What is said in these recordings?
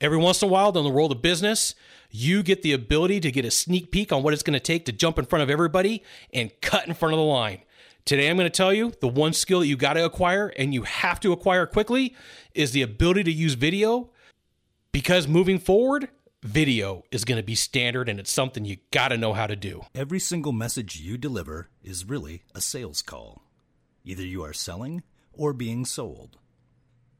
Every once in a while, in the world of business, you get the ability to get a sneak peek on what it's going to take to jump in front of everybody and cut in front of the line. Today, I'm going to tell you the one skill that you got to acquire and you have to acquire quickly is the ability to use video because moving forward, video is going to be standard and it's something you got to know how to do. Every single message you deliver is really a sales call. Either you are selling or being sold.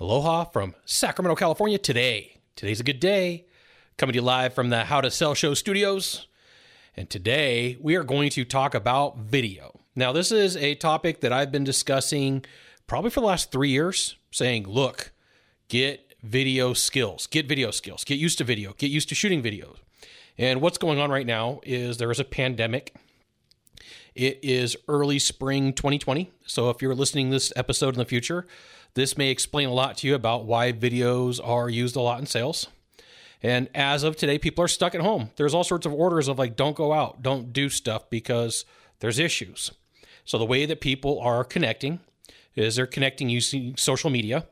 Aloha from Sacramento, California today. Today's a good day. Coming to you live from the How to Sell Show studios. And today we are going to talk about video. Now, this is a topic that I've been discussing probably for the last three years, saying, look, get video skills, get video skills, get used to video, get used to shooting videos. And what's going on right now is there is a pandemic. It is early spring 2020. So if you're listening this episode in the future, this may explain a lot to you about why videos are used a lot in sales. And as of today, people are stuck at home. There's all sorts of orders of like, don't go out, don't do stuff because there's issues. So the way that people are connecting is they're connecting using social media.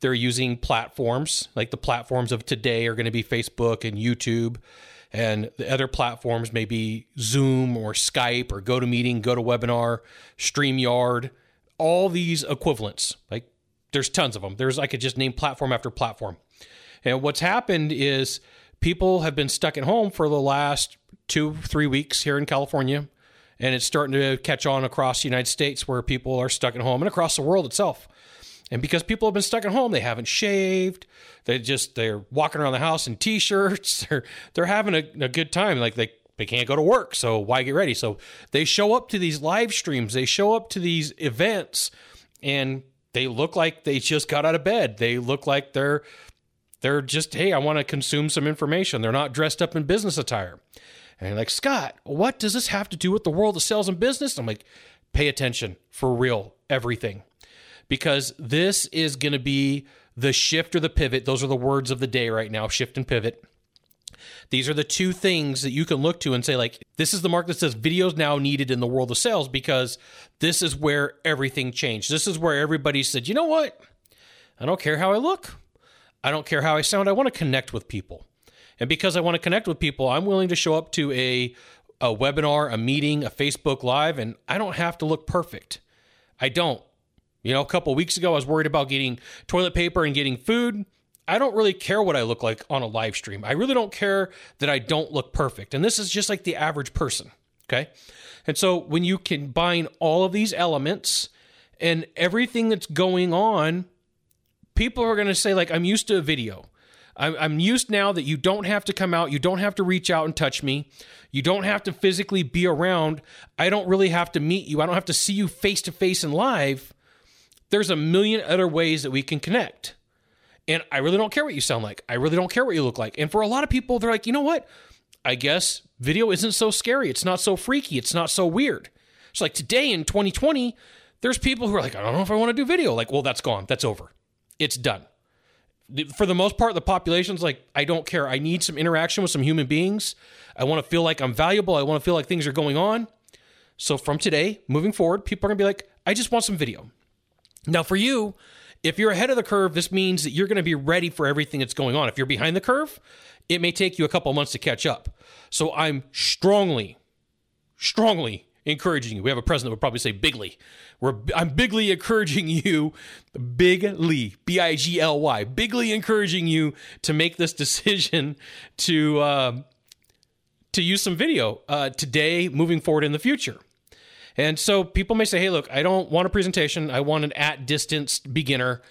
They're using platforms like the platforms of today are going to be Facebook and YouTube. And the other platforms may be Zoom or Skype or GoToMeeting, GoToWebinar, StreamYard, all these equivalents. Like there's tons of them. There's I could just name platform after platform. And what's happened is people have been stuck at home for the last two, three weeks here in California. And it's starting to catch on across the United States where people are stuck at home and across the world itself. And because people have been stuck at home, they haven't shaved. They just they're walking around the house in t-shirts. They're they're having a, a good time. Like they they can't go to work, so why get ready? So they show up to these live streams. They show up to these events, and they look like they just got out of bed. They look like they're they're just, hey, I want to consume some information. They're not dressed up in business attire. And you're like, Scott, what does this have to do with the world of sales and business? I'm like, pay attention for real, everything. Because this is going to be the shift or the pivot. Those are the words of the day right now shift and pivot. These are the two things that you can look to and say, like, this is the mark that says videos now needed in the world of sales because this is where everything changed. This is where everybody said, you know what? I don't care how I look. I don't care how I sound. I want to connect with people. And because I want to connect with people, I'm willing to show up to a, a webinar, a meeting, a Facebook Live, and I don't have to look perfect. I don't. You know, a couple weeks ago, I was worried about getting toilet paper and getting food. I don't really care what I look like on a live stream. I really don't care that I don't look perfect. And this is just like the average person. Okay. And so when you combine all of these elements and everything that's going on, people are going to say, like, I'm used to a video. I'm used now that you don't have to come out, you don't have to reach out and touch me, you don't have to physically be around. I don't really have to meet you, I don't have to see you face to face and live. There's a million other ways that we can connect. And I really don't care what you sound like. I really don't care what you look like. And for a lot of people, they're like, you know what? I guess video isn't so scary. It's not so freaky. It's not so weird. It's like today in 2020, there's people who are like, I don't know if I want to do video. Like, well, that's gone. That's over. It's done. For the most part, the population's like, I don't care. I need some interaction with some human beings. I want to feel like I'm valuable. I want to feel like things are going on. So from today, moving forward, people are going to be like, I just want some video. Now, for you, if you're ahead of the curve, this means that you're going to be ready for everything that's going on. If you're behind the curve, it may take you a couple months to catch up. So I'm strongly, strongly encouraging you. We have a president that would probably say bigly. We're, I'm bigly encouraging you, bigly, B I G L Y, bigly encouraging you to make this decision to uh, to use some video uh, today, moving forward in the future. And so people may say, hey, look, I don't want a presentation. I want an at distance beginner.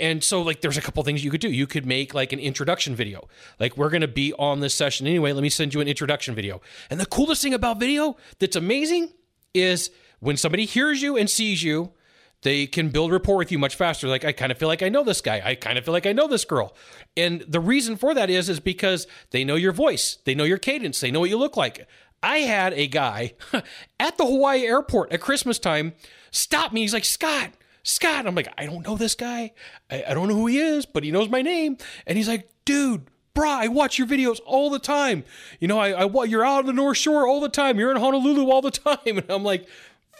And so, like, there's a couple things you could do. You could make like an introduction video. Like, we're going to be on this session anyway. Let me send you an introduction video. And the coolest thing about video that's amazing is when somebody hears you and sees you, They can build rapport with you much faster. Like I kind of feel like I know this guy. I kind of feel like I know this girl. And the reason for that is is because they know your voice. They know your cadence. They know what you look like. I had a guy at the Hawaii airport at Christmas time stop me. He's like, Scott, Scott. I'm like, I don't know this guy. I, I don't know who he is, but he knows my name. And he's like, dude, brah, I watch your videos all the time. You know, I, I you're out on the North Shore all the time. You're in Honolulu all the time. And I'm like,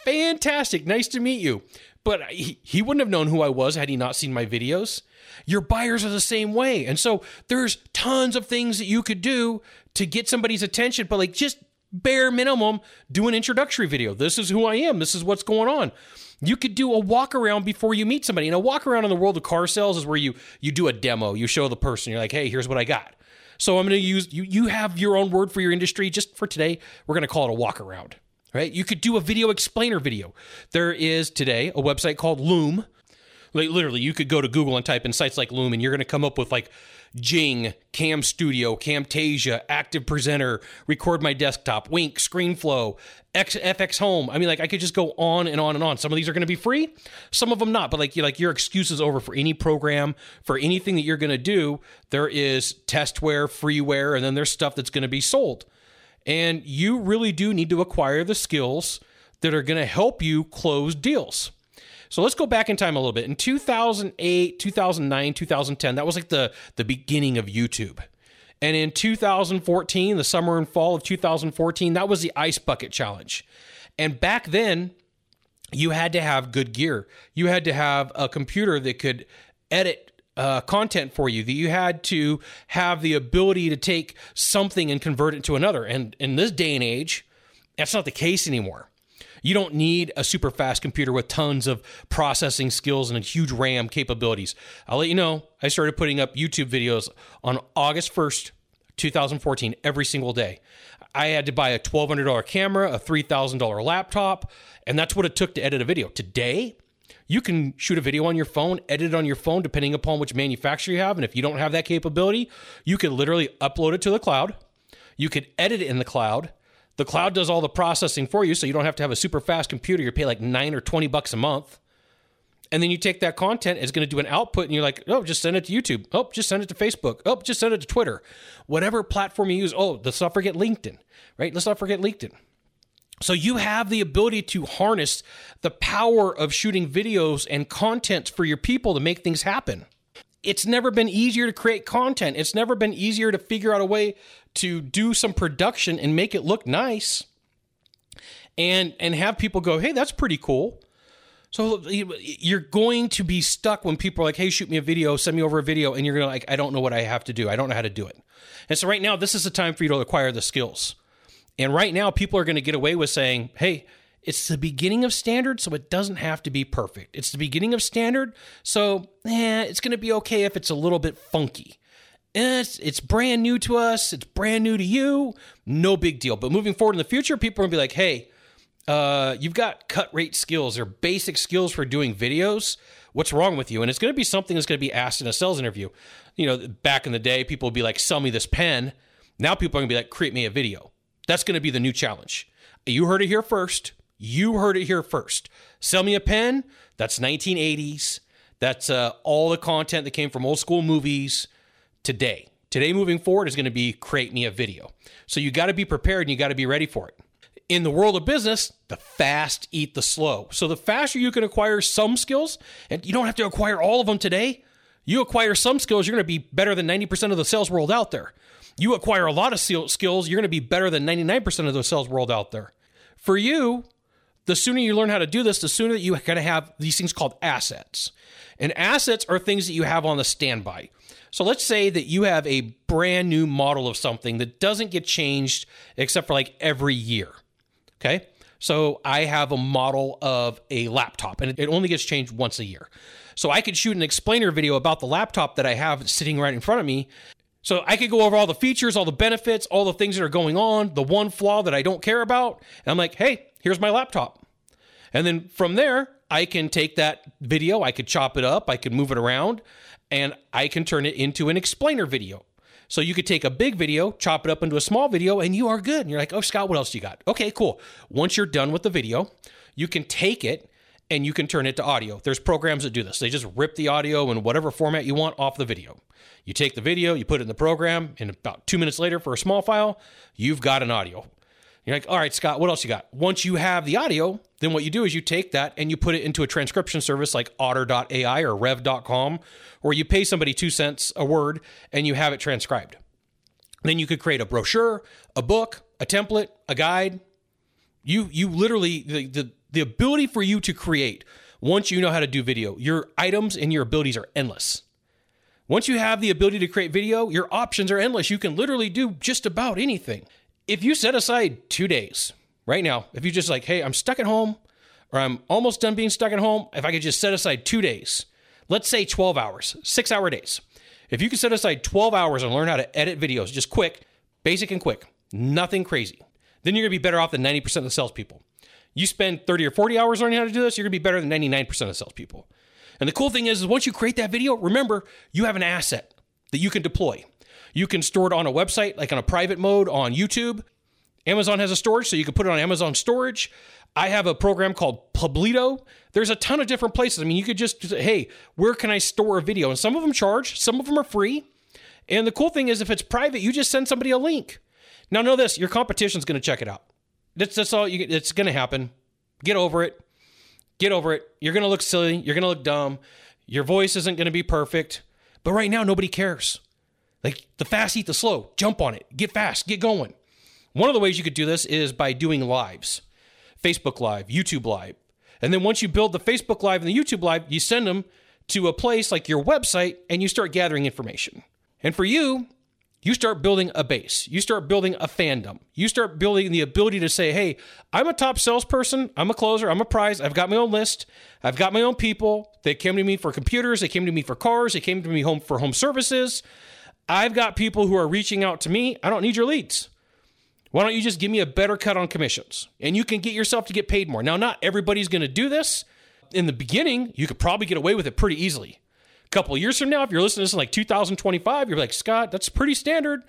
fantastic. Nice to meet you. But he, he wouldn't have known who I was had he not seen my videos. Your buyers are the same way. And so there's tons of things that you could do to get somebody's attention, but like just bare minimum, do an introductory video. This is who I am. This is what's going on. You could do a walk around before you meet somebody. And a walk around in the world of car sales is where you you do a demo. You show the person. You're like, hey, here's what I got. So I'm going to use you. You have your own word for your industry. Just for today, we're going to call it a walk around. Right? You could do a video explainer video. There is today a website called Loom. Like literally, you could go to Google and type in sites like Loom, and you're going to come up with like Jing, Cam Studio, Camtasia, Active Presenter, Record My Desktop, Wink, ScreenFlow, X, FX Home. I mean, like I could just go on and on and on. Some of these are going to be free, some of them not. But like you, like your excuse is over for any program, for anything that you're going to do. There is testware, freeware, and then there's stuff that's going to be sold. And you really do need to acquire the skills that are going to help you close deals. So let's go back in time a little bit. In 2008, 2009, 2010, that was like the the beginning of YouTube. And in 2014, the summer and fall of 2014, that was the ice bucket challenge. And back then, you had to have good gear. You had to have a computer that could edit uh, content for you that you had to have the ability to take something and convert it to another. And in this day and age, that's not the case anymore. You don't need a super fast computer with tons of processing skills and huge RAM capabilities. I'll let you know, I started putting up YouTube videos on August 1st, 2014, every single day. I had to buy a $1,200 camera, a $3,000 laptop, and that's what it took to edit a video. Today, you can shoot a video on your phone, edit it on your phone, depending upon which manufacturer you have. And if you don't have that capability, you can literally upload it to the cloud. You could edit it in the cloud. The cloud does all the processing for you, so you don't have to have a super fast computer. You pay like nine or 20 bucks a month. And then you take that content, it's going to do an output, and you're like, oh, just send it to YouTube. Oh, just send it to Facebook. Oh, just send it to Twitter. Whatever platform you use. Oh, let's not forget LinkedIn, right? Let's not forget LinkedIn. So you have the ability to harness the power of shooting videos and content for your people to make things happen it's never been easier to create content. It's never been easier to figure out a way to do some production and make it look nice and and have people go, "Hey, that's pretty cool." So you're going to be stuck when people are like, "Hey, shoot me a video, send me over a video," and you're going to like, "I don't know what I have to do. I don't know how to do it." And so right now, this is the time for you to acquire the skills. And right now, people are going to get away with saying, "Hey, it's the beginning of standard, so it doesn't have to be perfect. It's the beginning of standard, so eh, it's going to be okay if it's a little bit funky. It's, it's brand new to us. It's brand new to you. No big deal. But moving forward in the future, people are going to be like, hey, uh, you've got cut rate skills or basic skills for doing videos. What's wrong with you? And it's going to be something that's going to be asked in a sales interview. You know, back in the day, people would be like, sell me this pen. Now people are going to be like, create me a video. That's going to be the new challenge. You heard it here first. You heard it here first. Sell me a pen. That's 1980s. That's uh, all the content that came from old school movies today. Today, moving forward, is going to be create me a video. So you got to be prepared and you got to be ready for it. In the world of business, the fast eat the slow. So the faster you can acquire some skills, and you don't have to acquire all of them today, you acquire some skills, you're going to be better than 90% of the sales world out there. You acquire a lot of skills, you're going to be better than 99% of the sales world out there. For you, the sooner you learn how to do this, the sooner that you going to have these things called assets. And assets are things that you have on the standby. So let's say that you have a brand new model of something that doesn't get changed except for like every year. Okay. So I have a model of a laptop and it only gets changed once a year. So I could shoot an explainer video about the laptop that I have sitting right in front of me. So I could go over all the features, all the benefits, all the things that are going on, the one flaw that I don't care about. And I'm like, hey, here's my laptop. And then from there, I can take that video, I could chop it up, I could move it around, and I can turn it into an explainer video. So you could take a big video, chop it up into a small video, and you are good. And you're like, oh, Scott, what else you got? Okay, cool. Once you're done with the video, you can take it and you can turn it to audio. There's programs that do this. They just rip the audio in whatever format you want off the video. You take the video, you put it in the program, and about two minutes later for a small file, you've got an audio. You're like, all right, Scott, what else you got? Once you have the audio, then what you do is you take that and you put it into a transcription service like otter.ai or rev.com, where you pay somebody two cents a word and you have it transcribed. Then you could create a brochure, a book, a template, a guide. You you literally the the, the ability for you to create once you know how to do video, your items and your abilities are endless. Once you have the ability to create video, your options are endless. You can literally do just about anything. If you set aside two days right now, if you just like, hey, I'm stuck at home or I'm almost done being stuck at home, if I could just set aside two days, let's say 12 hours, six hour days. If you could set aside 12 hours and learn how to edit videos, just quick, basic and quick, nothing crazy, then you're gonna be better off than 90% of the salespeople. You spend 30 or 40 hours learning how to do this, you're gonna be better than 99% of salespeople. And the cool thing is, is once you create that video, remember, you have an asset that you can deploy. You can store it on a website, like on a private mode on YouTube. Amazon has a storage, so you can put it on Amazon storage. I have a program called Publitio. There's a ton of different places. I mean, you could just say, hey, where can I store a video? And some of them charge, some of them are free. And the cool thing is, if it's private, you just send somebody a link. Now, know this your competition's going to check it out. That's, that's all you, it's going to happen. Get over it. Get over it. You're going to look silly. You're going to look dumb. Your voice isn't going to be perfect. But right now, nobody cares. Like the fast eat the slow. Jump on it. Get fast. Get going. One of the ways you could do this is by doing lives Facebook Live, YouTube Live. And then once you build the Facebook Live and the YouTube Live, you send them to a place like your website and you start gathering information. And for you, you start building a base. You start building a fandom. You start building the ability to say, hey, I'm a top salesperson. I'm a closer. I'm a prize. I've got my own list. I've got my own people. They came to me for computers. They came to me for cars. They came to me home for home services. I've got people who are reaching out to me. I don't need your leads. Why don't you just give me a better cut on commissions? And you can get yourself to get paid more. Now, not everybody's going to do this. In the beginning, you could probably get away with it pretty easily A couple years from now, if you're listening to this in like 2025, you're like, Scott, that's pretty standard.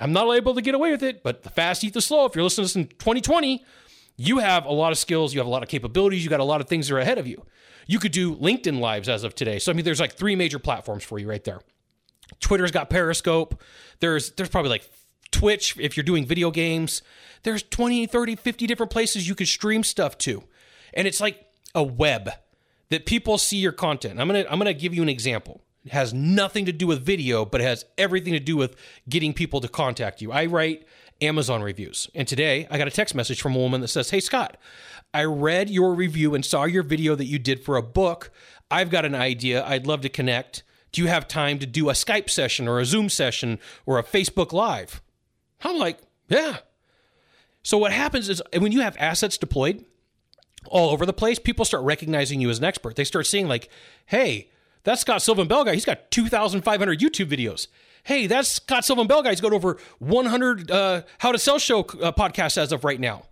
I'm not able to get away with it, but the fast eat the slow. If you're listening to this in 2020, you have a lot of skills, you have a lot of capabilities, you got a lot of things that are ahead of you. You could do LinkedIn lives as of today. So I mean, there's like three major platforms for you right there. Twitter's got Periscope. There's there's probably like Twitch if you're doing video games. There's 20, 30, 50 different places you could stream stuff to. And it's like a web that people see your content. I'm going to I'm going to give you an example. It has nothing to do with video, but it has everything to do with getting people to contact you. I write Amazon reviews. And today I got a text message from a woman that says, "Hey Scott, I read your review and saw your video that you did for a book. I've got an idea. I'd love to connect. Do you have time to do a Skype session or a Zoom session or a Facebook Live?" I'm like, "Yeah." So what happens is when you have assets deployed, all over the place, people start recognizing you as an expert. They start seeing like, hey, that's Scott Sylvan Bell guy. He's got 2,500 YouTube videos. Hey, that's Scott Sylvan Bell guy. He's got over 100 uh, How to Sell Show uh, podcasts as of right now.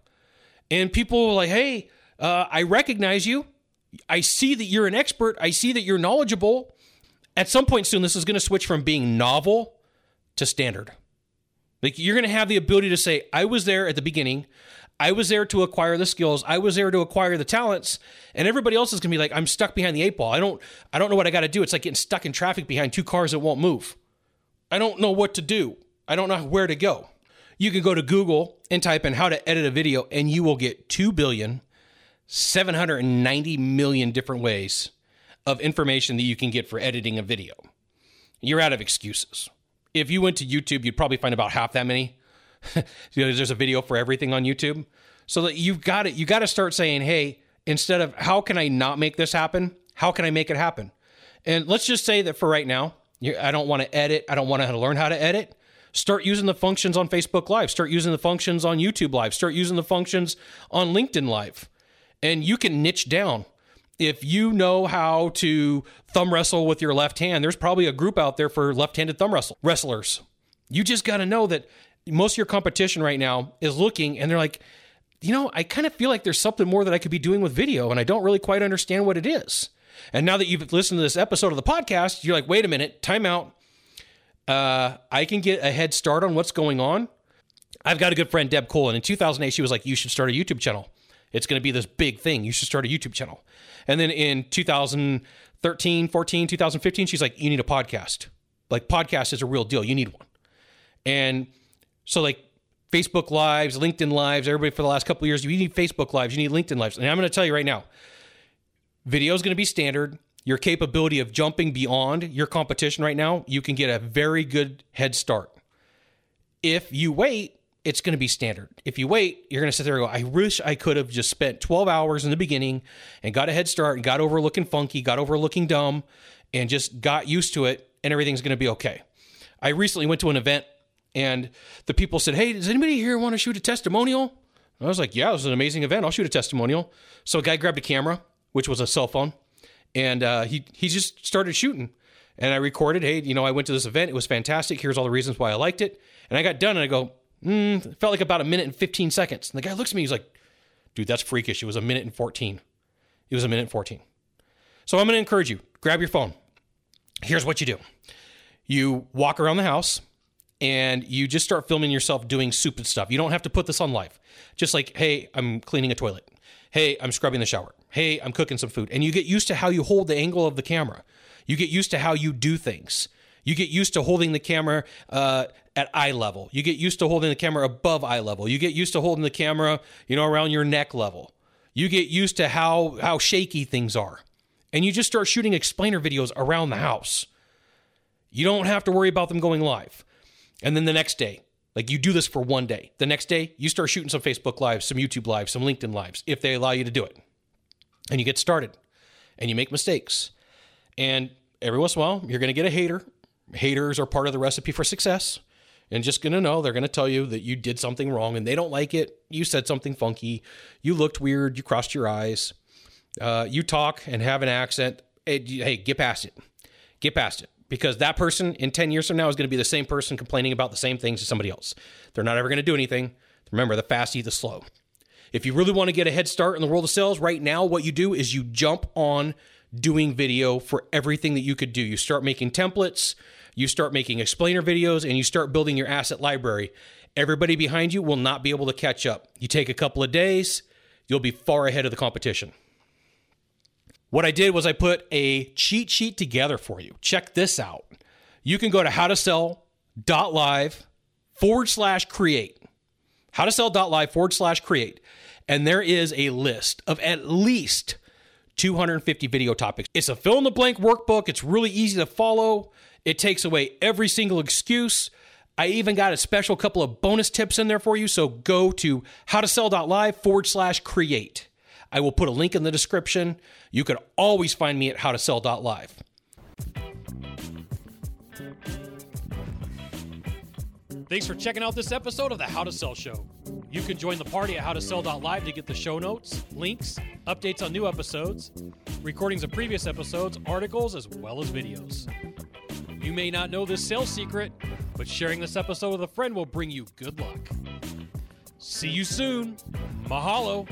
And people are like, hey, uh, I recognize you. I see that you're an expert. I see that you're knowledgeable. At some point soon, this is going to switch from being novel to standard. Like you're going to have the ability to say, I was there at the beginning. I was there to acquire the skills. I was there to acquire the talents, and everybody else is gonna be like, I'm stuck behind the eight ball. I don't, I don't know what I got to do. It's like getting stuck in traffic behind two cars that won't move. I don't know what to do. I don't know where to go. You can go to Google and type in how to edit a video, and you will get two billion seven hundred and ninety million different ways of information that you can get for editing a video. You're out of excuses. If you went to YouTube, you'd probably find about half that many there's a video for everything on YouTube. So that you've got it, you got to start saying, hey, instead of how can I not make this happen? How can I make it happen? And let's just say that for right now, I don't want to edit. I don't want to learn how to edit. Start using the functions on Facebook Live. Start using the functions on YouTube Live. Start using the functions on LinkedIn Live. And you can niche down. If you know how to thumb wrestle with your left hand, there's probably a group out there for left handed thumb wrestle wrestlers. You just got to know that most of your competition right now is looking and they're like, you know, I kind of feel like there's something more that I could be doing with video and I don't really quite understand what it is. And now that you've listened to this episode of the podcast, you're like, wait a minute, time out. Uh, I can get a head start on what's going on. I've got a good friend, Deb Cole, and in 2008, she was like, you should start a YouTube channel. It's going to be this big thing. You should start a YouTube channel. And then in 2013, 14, 2015, she's like, you need a podcast. Like, podcast is a real deal. You need one. And so, like, Facebook Lives, LinkedIn Lives, everybody for the last couple years, you need Facebook Lives, you need LinkedIn Lives. And I'm going to tell you right now, video is going to be standard. Your capability of jumping beyond your competition right now, you can get a very good head start. If you wait, it's going to be standard. If you wait, you're going to sit there and go, I wish I could have just spent 12 hours in the beginning and got a head start and got over looking funky, got over looking dumb, and just got used to it, and everything's going to be okay. I recently went to an event and the people said, Hey, does anybody here want to shoot a testimonial? I was like, Yeah, this is an amazing event. I'll shoot a testimonial. So a guy grabbed a camera, which was a cell phone, and uh, he, he just started shooting. And I recorded, Hey, you know, I went to this event. It was fantastic. Here's all the reasons why I liked it. And I got done and I go, mm, felt like about a minute and 15 seconds. And the guy looks at me, he's like, dude, that's freakish. It was a minute and 14. It was a minute and 14. So I'm going to encourage you grab your phone. Here's what you do you walk around the house and you just start filming yourself doing stupid stuff. You don't have to put this on live. Just like, hey, I'm cleaning a toilet. Hey, I'm scrubbing the shower. Hey, I'm cooking some food. And you get used to how you hold the angle of the camera. You get used to how you do things. You get used to holding the camera uh, at eye level. You get used to holding the camera above eye level. You get used to holding the camera, you know, around your neck level. You get used to how how shaky things are. And you just start shooting explainer videos around the house. You don't have to worry about them going live. And then the next day, like you do this for one day. The next day, you start shooting some Facebook lives, some YouTube lives, some LinkedIn lives, if they allow you to do it. And you get started and you make mistakes. And every once in a while, you're going to get a hater. Haters are part of the recipe for success. And just to know they're to tell you that you did something wrong and they don't like it. You said something funky. You looked weird. You crossed your eyes. Uh, you talk and have an accent. Hey, hey, get past it. Get past it because that person in 10 years from now is going to be the same person complaining about the same things as somebody else. They're not ever going to do anything. Remember, the fast eat the slow. If you really want to get a head start in the world of sales right now, what you do is you jump on doing video for everything that you could do. You start making templates, you start making explainer videos, and you start building your asset library. Everybody behind you will not be able to catch up. You take a couple of days, you'll be far ahead of the competition. What I did was I put a cheat sheet together for you. Check this out. You can go to howtosell.live forward slash create. Howtosell.live forward slash create. And there is a list of at least 250 video topics. It's a fill in the blank workbook. It's really easy to follow. It takes away every single excuse. I even got a special couple of bonus tips in there for you. So go to howtosell.live forward slash create. I will put a link in the description. You can always find me at howtosell.live. Thanks for checking out this episode of the How to Sell Show. You can join the party at howtosell.live to get the show notes, links, updates on new episodes, recordings of previous episodes, articles, as well as videos. You may not know this sales secret, but sharing this episode with a friend will bring you good luck. See you soon. Mahalo.